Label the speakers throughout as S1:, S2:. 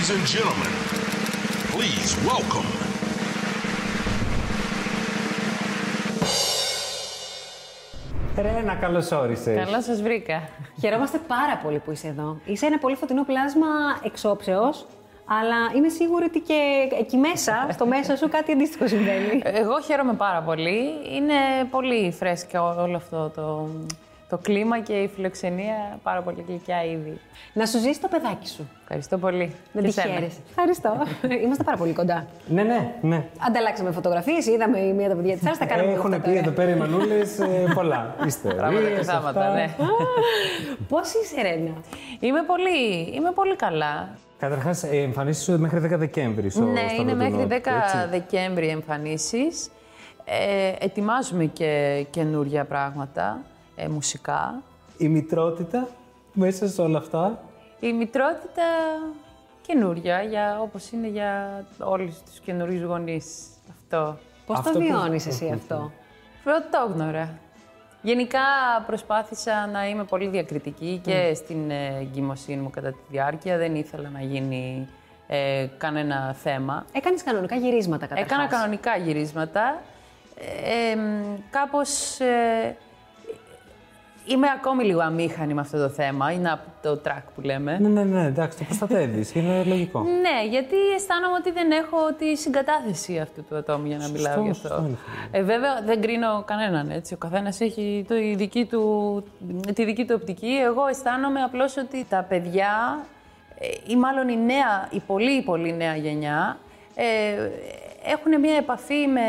S1: Ladies and gentlemen, please welcome.
S2: Ρένα, καλώς όρισες.
S3: Καλώς σας βρήκα.
S4: Χαιρόμαστε πάρα πολύ που είσαι εδώ. Είσαι ένα πολύ φωτεινό πλάσμα εξόψεως, αλλά είμαι σίγουρη ότι και εκεί μέσα, στο μέσα σου, κάτι αντίστοιχο συμβαίνει.
S3: Εγώ χαίρομαι πάρα πολύ. Είναι πολύ φρέσκο όλο αυτό το, το κλίμα και η φιλοξενία πάρα πολύ γλυκιά ήδη.
S4: Να σου ζήσει το παιδάκι σου.
S3: Ευχαριστώ πολύ.
S4: Να
S3: Και
S4: τη
S3: σένα.
S4: χαίρεσαι. Ευχαριστώ. Είμαστε πάρα πολύ κοντά.
S2: Ναι, ναι, ναι.
S4: Ανταλλάξαμε φωτογραφίες, είδαμε η μία τα παιδιά της άλλη, τα κάναμε.
S2: Έχουν πει εδώ πέρα οι μανούλες πολλά. Ιστορίες,
S3: Πράγματα και
S2: αυτά.
S3: θάματα, ναι.
S4: Πώς είσαι, Ρένα;
S3: είμαι, πολύ, είμαι πολύ καλά.
S2: Καταρχάς, εμφανίσεις σου μέχρι 10 Δεκέμβρη. στο-
S3: ναι,
S2: στο
S3: είναι μέχρι 10
S2: Πρωτονότο, έτσι.
S3: Δεκέμβρη εμφανίσεις. Ε, ετοιμάζουμε και καινούρια πράγματα, ε, μουσικά.
S2: Η μητρότητα μέσα σε όλα αυτά.
S3: Η μητρότητα καινούρια, για, όπως είναι για όλους τους καινούριους γονείς. Αυτό.
S4: Πώς το
S2: Αυτό που-
S4: βιώνεις εσύ αυτό;
S3: Πρωτόγνωρα. Γενικά προσπάθησα να είμαι πολύ διακριτική και στην ε, εγκυμοσύνη μου κατά τη διάρκεια. Δεν ήθελα να γίνει ε, κανένα θέμα.
S4: Έκανες κανονικά γυρίσματα καταρχάς.
S3: Έκανα κανονικά γυρίσματα. Ε, εμ, κάπως ε, είμαι ακόμη λίγο αμήχανη με αυτό το θέμα. Είναι από το track που λέμε.
S2: Ναι, ναι, ναι, εντάξει, το προστατεύεις. είναι λογικό.
S3: Ναι, γιατί αισθάνομαι ότι δεν έχω τη συγκατάθεση αυτού του ατόμου για να
S2: Σωστό,
S3: μιλάω γι'
S2: σωστό
S3: αυτό.
S2: είναι,
S3: Ε, βέβαια, δεν κρίνω κανέναν έτσι. Ο καθένας έχει το, η δική του, τη δική του οπτική. Εγώ αισθάνομαι απλώς ότι τα παιδιά, ε, ή μάλλον η νέα, η πολύ πολύ νέα γενιά, ε, έχουν μια επαφή με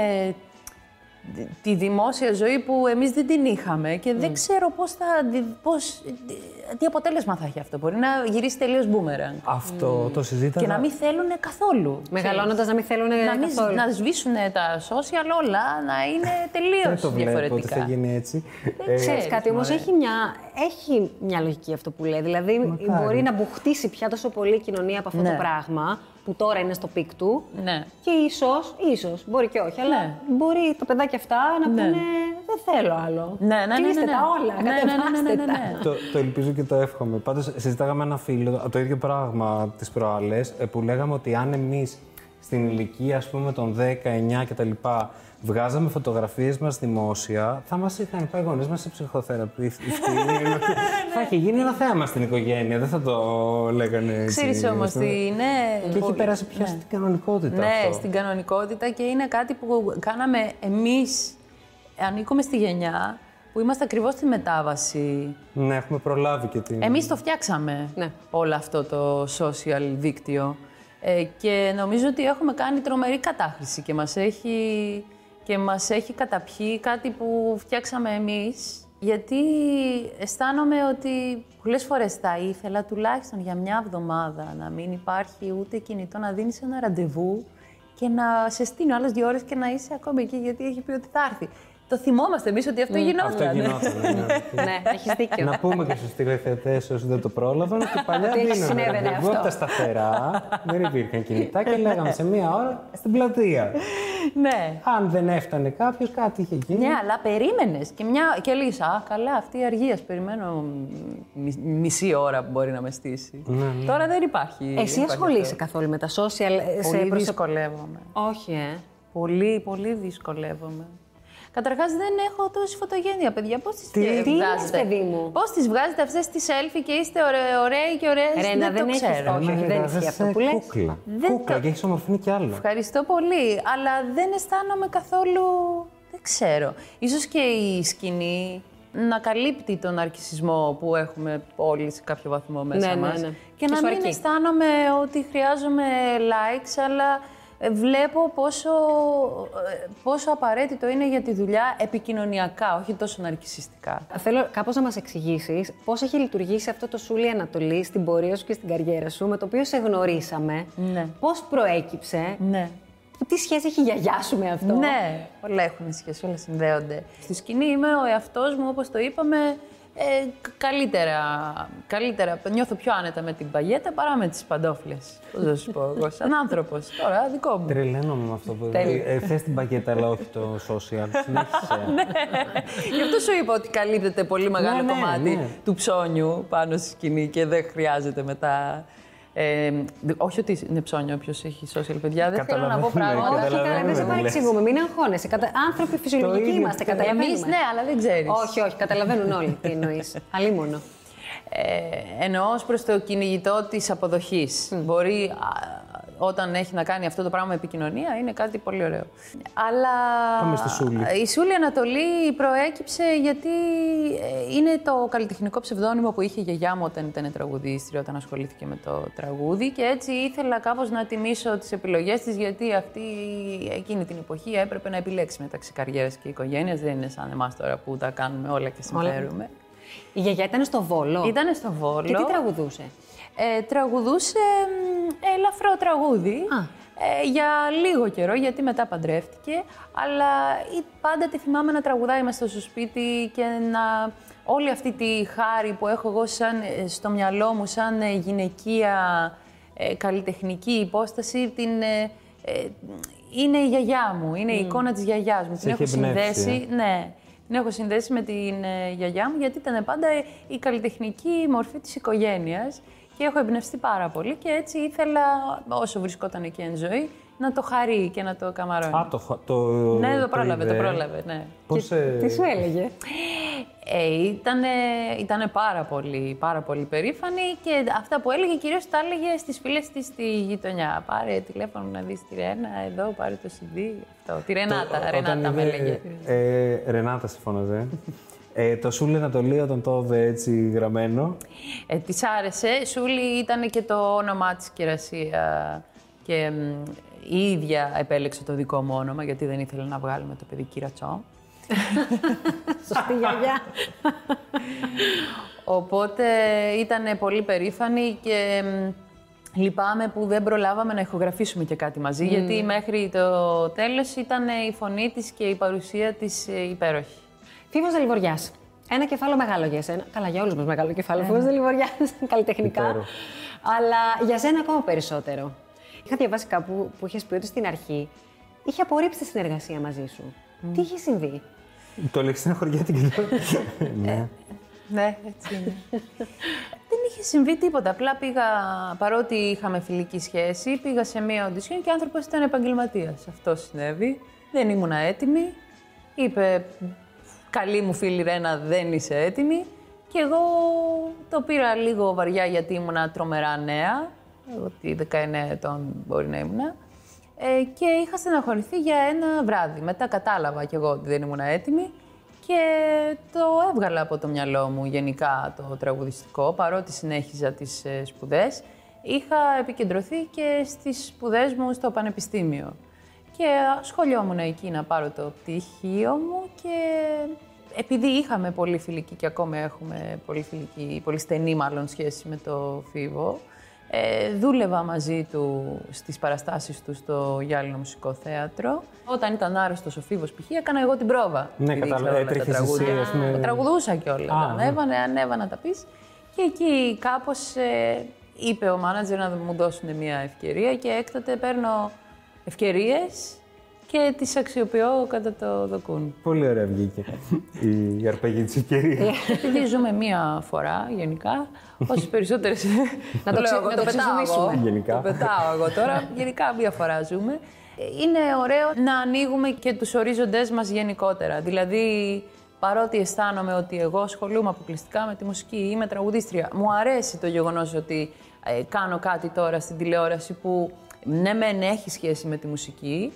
S3: τη δημόσια ζωή που εμείς δεν την είχαμε και δεν ξέρω πώς θα, αντι- πώς, τι αποτέλεσμα θα έχει αυτό. Μπορεί να γυρίσει τελείως μπούμερανγκ.
S2: Αυτό το συζήταγα.
S3: Και να μην θέλουν καθόλου.
S4: Μεγαλώνοντας να μην θέλουν
S3: ξέρεις. να, μην,
S4: καθόλου.
S3: να σβήσουν τα social όλα, να είναι
S2: Δεν
S3: τελείω
S2: το βλέπω ότι
S3: διαφορετικά.
S2: θα γίνει έτσι. Ε,
S4: Ξέρεις κάτι, όμως
S3: μωρέ.
S4: έχει μια, έχει μια λογική αυτό που λέει. Δηλαδή,
S2: Μακάρι.
S4: μπορεί να μπουχτίσει πια τόσο πολύ η κοινωνία από αυτό
S3: Ναι.
S4: το πράγμα, που τώρα είναι στο peak του.
S3: Ναι.
S4: Και ίσως, ίσως, μπορεί και όχι, αλλά
S3: Ναι.
S4: μπορεί τα παιδάκια αυτά να
S3: Ναι.
S4: πούνε δεν θέλω άλλο.
S3: Ναι, ναι, ναι, ναι,
S4: Κλείστε
S3: ναι.
S4: τα όλα,
S3: Ναι, ναι, ναι, ναι,
S4: κατεβάστε
S3: ναι, ναι, ναι.
S4: τα.
S2: το, το ελπίζω και το εύχομαι. Πάντως, συζητάγαμε με ένα φίλο το ίδιο πράγμα τις προάλλες που λέγαμε ότι αν εμείς στην ηλικία, ας πούμε, των 10, 9 κτλ. Βγάζαμε φωτογραφίες μας δημόσια, θα μας είχαν πάει οι γονείς μας σε ψυχοθεραπευτή. θα είχε γίνει ένα θέμα στην οικογένεια, δεν θα το λέγανε έτσι.
S3: Ξέρεις όμως
S2: ας πούμε.
S3: τι είναι...
S2: Και έχει
S3: πολύ-
S2: περάσει πια στην κανονικότητα
S3: Ναι,
S2: αυτό.
S3: στην κανονικότητα και είναι κάτι που κάναμε εμείς, ανήκουμε στη γενιά, που είμαστε ακριβώς στη μετάβαση.
S2: Ναι, έχουμε προλάβει και την...
S3: Εμείς το φτιάξαμε
S4: Ναι.
S3: όλο αυτό το social δίκτυο ε, και νομίζω ότι έχουμε κάνει τρομερή κατάχρηση και μας έχει, και μας έχει καταπιεί κάτι που φτιάξαμε εμείς γιατί αισθάνομαι ότι πολλές φορές θα ήθελα τουλάχιστον για μια εβδομάδα να μην υπάρχει ούτε κινητό, να δίνεις ένα ραντεβού και να σε στείλει άλλες δύο ώρες και να είσαι ακόμη εκεί γιατί έχει πει ότι θα έρθει. Το θυμόμαστε εμείς ότι αυτό γινόταν.
S2: Αυτό γινόταν. ναι.
S4: ναι, έχεις δίκιο.
S2: Να πούμε και στους τηλεθεατές όσοι δεν το πρόλαβαν ότι παλιά
S4: Ότι
S2: δίναμε
S4: συνέβαινε
S2: ραντεβού
S4: αυτό.
S2: από τα σταθερά. δεν υπήρχαν κινητά και λέγαμε σε μία ώρα στην πλατεία.
S3: ναι.
S2: Αν δεν έφτανε κάποιος, κάτι είχε γίνει.
S3: Ναι, αλλά περίμενες και, μια... και έλεγε Α, καλά, αυτή η αργία. Περιμένω μι- μισή ώρα που μπορεί να με στήσει. Τώρα δεν υπάρχει.
S4: Εσύ
S3: δεν υπάρχει
S4: ασχολείσαι
S3: αυτό.
S4: καθόλου με τα social, ε, σε
S3: Πολύ
S4: προσω-
S3: δυσκολεύομαι.
S4: Όχι, ε.
S3: Πολύ, πολύ δυσκολεύομαι. Καταρχάς δεν έχω τόση φωτογένεια, παιδιά. Πώς τις
S4: Τι
S3: βγάζετε;
S4: λες, παιδί μου;
S3: Πώς τις βγάζετε αυτές τις selfie και είστε ωραί- ωραίοι και ωραίες;
S4: Ρένα,
S3: δεν,
S4: δεν
S3: το
S4: έχεις
S3: ξέρω.
S4: όχι, όχι, δεν ισχύει αυτό που λες.
S2: Κούκλα.
S3: Δεν
S2: κούκλα
S3: το-
S2: και έχεις ομορφύνει κι άλλο.
S3: Ευχαριστώ πολύ, αλλά δεν αισθάνομαι καθόλου... Δεν ξέρω. Ίσως και η σκηνή να καλύπτει τον αρκισισμό που έχουμε όλοι σε κάποιο βαθμό μέσα
S4: Ναι, ναι,
S3: μας.
S4: ναι.
S3: Και
S4: Και
S3: να
S4: σου
S3: μην
S4: αρκεί.
S3: αισθάνομαι ότι χρειάζομαι likes, αλλά ε, βλέπω πόσο, ε, πόσο απαραίτητο είναι για τη δουλειά επικοινωνιακά, όχι τόσο ναρκισιστικά.
S4: Θέλω κάπως να μας εξηγήσεις πώς έχει λειτουργήσει αυτό το Σούλη Ανατολή στην πορεία σου και στην καριέρα σου, με το οποίο σε γνωρίσαμε.
S3: Ναι.
S4: Πώς προέκυψε
S3: Ναι.
S4: και τι σχέση έχει η γιαγιά σου με αυτό.
S3: Ναι, όλα έχουν σχέση, όλα συνδέονται. Στη σκηνή είμαι ο εαυτός μου, όπως το είπαμε, ε, κ- καλύτερα, καλύτερα. Νιώθω πιο άνετα με την παγέτα παρά με τις παντόφλες. Πώς να σου πω εγώ, σαν άνθρωπος. Τώρα, δικό μου.
S2: Τρελαίνομαι με αυτό που
S4: Τέλεια.
S2: ε, Θες την πακέτα, αλλά όχι το social. Συνέχισε.
S3: Γι' αυτό σου είπα ότι καλύπτεται πολύ μεγάλο
S2: Ναι, ναι,
S3: κομμάτι
S2: ναι.
S3: του ψώνιου πάνω στη σκηνή και δεν χρειάζεται μετά Ε, όχι ότι είναι ψώνιο όποιος έχει social παιδιά. Δεν θέλω να πω
S2: Καταλαβαίνουμε,
S3: πράγματα.
S4: Όχι,
S2: καταλαβαίνουμε
S4: καλά, δεν σε
S2: τι λες.
S4: παρεξηγούμε. Μην αγχώνεσαι. Κατα... Άνθρωποι φυσιολογικοί
S2: ίδιο
S4: είμαστε.
S2: πιστεύω.
S4: Καταλαβαίνουμε.
S3: Εμείς ναι, αλλά δεν ξέρεις.
S4: Όχι, όχι, καταλαβαίνουν όλοι τι εννοείς. Αλίμονο.
S3: Ε, εννοώ ως προς το κυνηγητό της αποδοχής. Μπορεί α, όταν έχει να κάνει αυτό το πράγμα με επικοινωνία, είναι κάτι πολύ ωραίο. Αλλά
S2: Πάμε στη Σούλη.
S3: η Σούλη Ανατολή προέκυψε γιατί ε, είναι το καλλιτεχνικό ψευδόνυμο που είχε η γιαγιά μου όταν ήταν τραγουδίστρια, όταν ασχολήθηκε με το τραγούδι και έτσι ήθελα κάπως να τιμήσω τις επιλογές της γιατί αυτή εκείνη την εποχή έπρεπε να επιλέξει μεταξύ καριέρας και οικογένειας. Δεν είναι σαν εμάς τώρα που τα κάνουμε όλα και συμφέρουμε.
S4: Η γιαγιά ήταν στο Βόλο.
S3: Ήταν στο Βόλο.
S4: Και τι τραγουδούσε;
S3: Ε, τραγουδούσε μ, ελαφρό τραγούδι
S4: Α.
S3: ε, για λίγο καιρό, γιατί μετά παντρεύτηκε. Αλλά ή- πάντα τη θυμάμαι να τραγουδάει μέσα στο σπίτι και να... Όλη αυτή τη χάρη που έχω εγώ σαν, ε, στο μυαλό μου σαν ε, γυναικεία ε, καλλιτεχνική υπόσταση, την, ε, ε, είναι η γιαγιά μου, είναι η εικόνα της γιαγιάς μου. Την
S2: έχει
S3: έχω
S2: εμπνεύσει,
S3: συνδέσει,
S2: ε.
S3: ναι, την έχω συνδέσει με την ε, γιαγιά μου γιατί ήταν πάντα η καλλιτεχνική μορφή της οικογένειας και έχω εμπνευστεί πάρα πολύ και έτσι ήθελα, όσο βρισκόταν εκεί εν ζωή, να το χαρεί και να το καμαρώνει.
S2: Α, το, χω- το,
S3: ναι, το πρόλαβε, το
S2: είδε.
S3: πρόλαβε, ναι.
S2: Πώς, ε,
S4: Τι σου έλεγε;
S3: Ε, ήτανε, ήτανε πάρα πολύ, πάρα πολύ περήφανη και αυτά που έλεγε κυρίως τα έλεγε στις φίλες της στη γειτονιά. Πάρε τηλέφωνο να δεις τη Ρένα, εδώ πάρε το CD, αυτό. Τη Ρενάτα,
S2: το-
S3: Ρενάτα
S2: όταν
S3: με
S2: είδε-
S3: έλεγε.
S2: Ε, Ρενάτα σε φώναζε. Ε, το Σούλη Ανατολή όταν το είδε έτσι γραμμένο.
S3: Ε, της άρεσε. Σούλη ήταν και το όνομά της Κερασία και μ, η ίδια επέλεξε το δικό μου όνομα γιατί δεν ήθελε να βγάλουμε το παιδί Κυρατσό.
S4: Σωστή γιαγιά.
S3: Οπότε ήταν πολύ περήφανη και μ, λυπάμαι που δεν προλάβαμε να ηχογραφήσουμε και κάτι μαζί γιατί μέχρι το τέλος ήταν η φωνή της και η παρουσία της ε, υπέροχη.
S4: Φίβος Δελιβοριάς. Ένα κεφάλαιο μεγάλο για εσένα. Καλά, για όλους μας μεγάλο κεφάλαιο. Φίβος Δελιβοριάς, καλλιτεχνικά.
S2: Υπέροχο.
S4: Αλλά για σένα ακόμα περισσότερο. Είχα διαβάσει κάπου που είχες πει ότι στην αρχή είχε απορρίψει τη συνεργασία μαζί σου. Τι είχε συμβεί;
S2: Το λέξει στην χωριάτικη. ναι.
S3: Ναι, έτσι είναι. Δεν είχε συμβεί τίποτα. Απλά πήγα, παρότι είχαμε φιλική σχέση, πήγα σε μία οντισιόν και ο άνθρωπος ήταν επαγγελματίας. Αυτό συνέβη. Δεν ήμουνα έτοιμη. Είπε, καλή μου φίλη Ρένα, δεν είσαι έτοιμη. Και εγώ το πήρα λίγο βαριά γιατί ήμουνα τρομερά νέα. Ότι 19 ετών μπορεί να ήμουνα. Ε, και είχα στεναχωρηθεί για ένα βράδυ. Μετά κατάλαβα κι εγώ ότι δεν ήμουν έτοιμη και το έβγαλα από το μυαλό μου γενικά το τραγουδιστικό, παρότι συνέχιζα τις ε, σπουδές. Είχα επικεντρωθεί και στις σπουδές μου στο πανεπιστήμιο. Και σχολιόμουν εκεί να πάρω το πτυχίο μου και επειδή είχαμε πολύ φιλική και ακόμα έχουμε πολύ φιλική, πολύ στενή μάλλον σχέση με το Φίβο, ε, δούλευα μαζί του στις παραστάσεις του στο Γιάλινο Μουσικό Θέατρο. Όταν ήταν άρρωστος ο Φίβος π.χ. έκανα εγώ την πρόβα.
S2: Ναι,
S3: επειδή
S2: κατάλαβα.
S3: ήξερα όλα τα
S2: Έτρεχες εσύ,
S3: τραγούδια.
S2: ας πούμε.
S3: Τραγουδούσα κιόλας.
S2: Α, ναι.
S3: Ανέβανε, ανέβανα τα πεις. Και εκεί κάπως ε, είπε ο μάνατζερ να μου δώσουν μια ευκαιρία και έκτοτε παίρνω ευκαιρίες και τις αξιοποιώ κατά το δοκούν.
S2: Πολύ ωραία βγήκε η αρπαγή της ευκαιρίας.
S3: Επειδή ζούμε μία φορά γενικά, όσε περισσότερε.
S4: Να το ξε- να το ξεζουμίσουμε.
S2: Γενικά.
S3: Το πετάω εγώ τώρα. Γενικά μία φορά ζούμε. Είναι ωραίο να ανοίγουμε και τους ορίζοντές μας γενικότερα. Δηλαδή, παρότι αισθάνομαι ότι εγώ ασχολούμαι αποκλειστικά με τη μουσική, είμαι τραγουδίστρια, μου αρέσει το γεγονός ότι ε, κάνω κάτι τώρα στην τηλεόραση που ναι, μεν έχει σχέση με τη μουσική,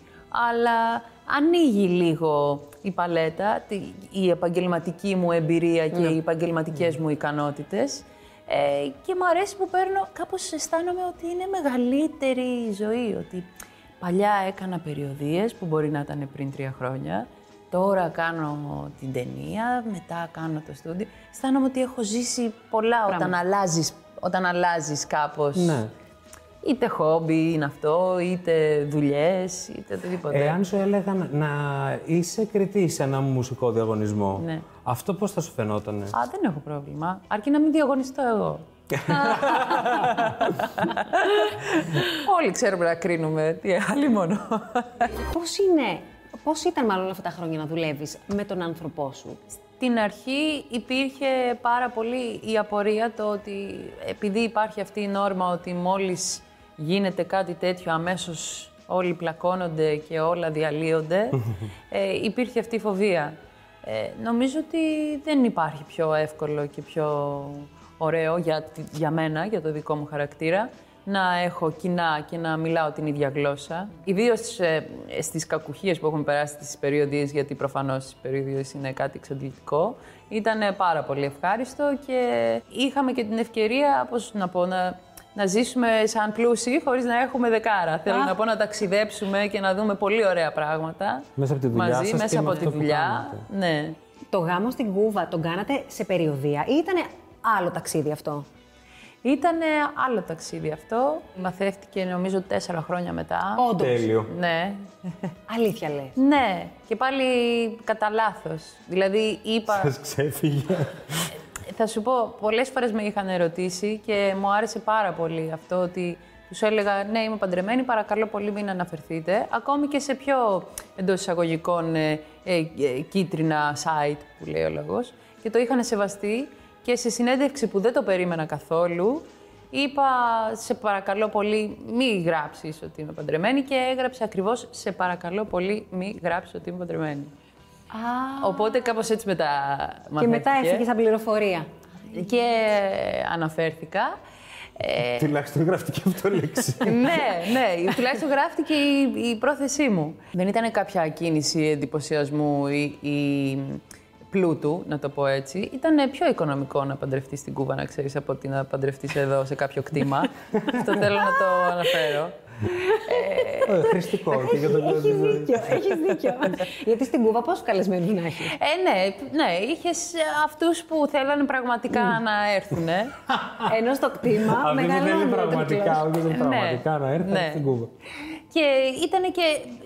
S3: αλλά ανοίγει λίγο η παλέτα, τη- η επαγγελματική μου εμπειρία και οι επαγγελματικές μου ικανότητες. Ε, και μου αρέσει που παίρνω, κάπως αισθάνομαι ότι είναι μεγαλύτερη η ζωή, ότι παλιά έκανα περιοδίες που μπορεί να ήταν πριν τρία χρόνια, τώρα κάνω την ταινία, μετά κάνω το στούντιο. Αισθάνομαι ότι έχω ζήσει πολλά όταν αλλάζεις, όταν αλλάζεις κάπως.
S2: Ναι.
S3: Είτε χόμπι είναι αυτό, είτε δουλειές, είτε οτιδήποτε.
S2: Εάν σου έλεγαν να είσαι κριτής σε ένα μουσικό διαγωνισμό,
S3: Ναι.
S2: αυτό πώς θα σου φαινότανε;
S3: Α, δεν έχω πρόβλημα. Αρκεί να μην διαγωνιστώ εγώ. Όλοι ξέρουμε να κρίνουμε. Τι άλλη μόνο.
S4: Πώς είναι, πώς ήταν μάλλον αυτά τα χρόνια να δουλεύεις με τον άνθρωπό σου;
S3: την αρχή υπήρχε πάρα πολύ η απορία το ότι επειδή υπάρχει αυτή η νόρμα ότι μόλις γίνεται κάτι τέτοιο αμέσως όλοι πλακώνονται και όλα διαλύονται, ε, υπήρχε αυτή η φοβία. Ε, νομίζω ότι δεν υπάρχει πιο εύκολο και πιο ωραίο για, τη- για μένα, για το δικό μου χαρακτήρα, να έχω κοινά και να μιλάω την ίδια γλώσσα. Ιδίως ε, στις κακουχίες που έχουμε περάσει τις περιοδίες, γιατί προφανώς οι περιοδίες είναι κάτι εξαντλητικό. Ήταν πάρα πολύ ευχάριστο και είχαμε και την ευκαιρία, πώς να πω, να, να ζήσουμε σαν πλούσιοι χωρίς να έχουμε δεκάρα. Θέλω να πω να ταξιδέψουμε και να δούμε πολύ ωραία πράγματα.
S2: Μέσα από τη δουλειά
S3: μαζί,
S2: σας
S3: μέσα
S2: και με
S3: από τη
S2: αυτό που
S3: δουλειά.
S2: κάνετε.
S3: Ναι.
S4: Το γάμο στην Κούβα τον κάνατε σε περιοδία ή ήταν άλλο ταξίδι αυτό;
S3: Ήταν άλλο ταξίδι αυτό. Μαθεύτηκε νομίζω τέσσερα χρόνια μετά.
S4: Όντως.
S2: Τέλειο.
S3: Ναι.
S4: Αλήθεια λες.
S3: Ναι. Και πάλι κατά λάθος. Δηλαδή είπα.
S2: Σας ξέφυγε.
S3: Θα σου πω, πολλές φορές με είχαν ερωτήσει και μου άρεσε πάρα πολύ αυτό ότι τους έλεγα «Ναι, είμαι παντρεμένη, παρακαλώ πολύ μην αναφερθείτε». Ακόμη και σε πιο εντός εισαγωγικών ε, ε, ε, κίτρινα site που λέει ο λόγος. Και το είχαν σεβαστεί και σε συνέντευξη που δεν το περίμενα καθόλου, είπα «Σε παρακαλώ πολύ μη γράψεις ότι είμαι παντρεμένη» και έγραψε ακριβώς «Σε παρακαλώ πολύ μη γράψεις ότι είμαι παντρεμένη». Οπότε κάπως έτσι μετά
S4: Και μετά
S3: μαθαίθηκε.
S4: έφυγε σαν πληροφορία.
S3: Και αναφέρθηκα. Ε,
S2: Τουλάχιστον γραφτική αυτό λέξη.
S3: ναι, ναι, τουλάχιστον γράφτηκε η, η πρόθεσή μου. Δεν ήταν κάποια κίνηση εντυπωσιασμού ή, ή πλούτου, να το πω έτσι. Ήταν πιο οικονομικό να παντρευτείς στην Κούβα, να ξέρεις, από ότι να παντρευτείς εδώ σε κάποιο κτήμα. Αυτό θέλω να το αναφέρω.
S2: Ε, Χρηστικό και για τον
S4: Έχεις
S2: κόσμο.
S4: δίκιο, έχεις δίκιο. Γιατί στην Κούβα πόσους καλεσμένους να έχεις;
S3: Ε, ναι, ναι, είχες αυτούς που θέλανε πραγματικά να έρθουν.
S4: Ενώ στο κτήμα
S2: Αυτή που
S4: μεγαλώνει
S2: θέλει
S4: ο
S2: πραγματικά,
S4: κύκλος.
S2: όχι δεν πραγματικά να έρθει
S3: ναι.
S2: στην Κούβα.
S3: Και ήταν και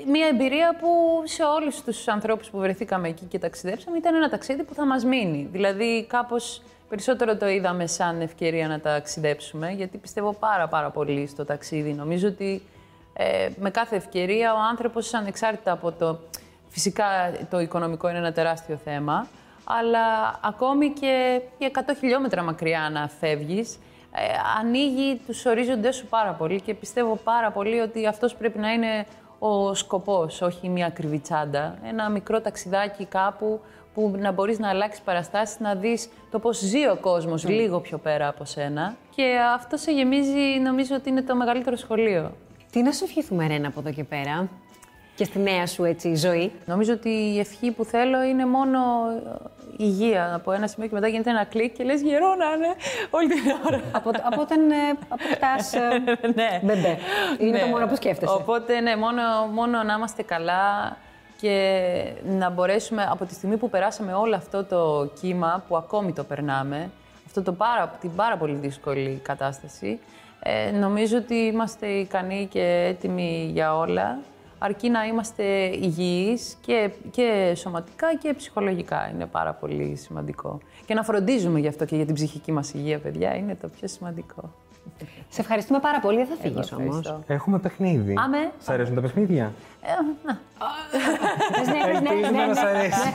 S3: μια εμπειρία που σε όλους τους ανθρώπους που βρεθήκαμε εκεί και ταξιδέψαμε ήταν ένα ταξίδι που θα μας μείνει. Δηλαδή κάπως περισσότερο το είδαμε σαν ευκαιρία να ταξιδέψουμε, γιατί πιστεύω πάρα πάρα πολύ στο ταξίδι. Νομίζω ότι ε, με κάθε ευκαιρία ο άνθρωπος ανεξάρτητα από το... Φυσικά το οικονομικό είναι ένα τεράστιο θέμα, αλλά ακόμη και για 100 χιλιόμετρα μακριά να φεύγεις, ε, ανοίγει τους ορίζοντες σου πάρα πολύ και πιστεύω πάρα πολύ ότι αυτός πρέπει να είναι ο σκοπός, όχι μια ακριβή τσάντα. Ένα μικρό ταξιδάκι κάπου που να μπορείς να αλλάξεις παραστάσεις, να δεις το πώς ζει ο κόσμος λίγο πιο πέρα από σένα. Και αυτό σε γεμίζει, νομίζω ότι είναι το μεγαλύτερο σχολείο.
S4: Τι να σου ευχηθούμε, Ρένα, από εδώ και πέρα; Και στη νέα σου έτσι, ζωή.
S3: Νομίζω ότι η ευχή που θέλω είναι μόνο ε, υγεία. Από ένα σημείο και μετά γίνεται ένα κλικ και λες γερό να είναι όλη την ώρα.
S4: από, από όταν ε, αποκτάς ε,
S3: ναι.
S4: μπεμπέ. Είναι
S3: Ναι.
S4: το μόνο που σκέφτεσαι.
S3: Οπότε, ναι, μόνο, μόνο να είμαστε καλά και να μπορέσουμε από τη στιγμή που περάσαμε όλο αυτό το κύμα που ακόμη το περνάμε, αυτό το πάρα, την πάρα πολύ δύσκολη κατάσταση, ε, νομίζω ότι είμαστε ικανοί και έτοιμοι για όλα, αρκεί να είμαστε υγιείς και, και σωματικά και ψυχολογικά. Είναι πάρα πολύ σημαντικό. Και να φροντίζουμε γι' αυτό και για την ψυχική μας υγεία, παιδιά, είναι το πιο σημαντικό.
S4: Σε ευχαριστούμε πάρα πολύ. Δεν θα
S3: Εγώ
S4: φύγεις όμως.
S3: ευχαριστώ.
S2: Έχουμε παιχνίδι.
S3: Άμε.
S2: Σ' αρέσουν τα παιχνίδια;
S3: Ε, να.
S4: Πες ναι, πες ναι,
S2: Ελπίζουμε
S4: ναι,
S2: να σ'
S4: ναι.
S2: αρέσει.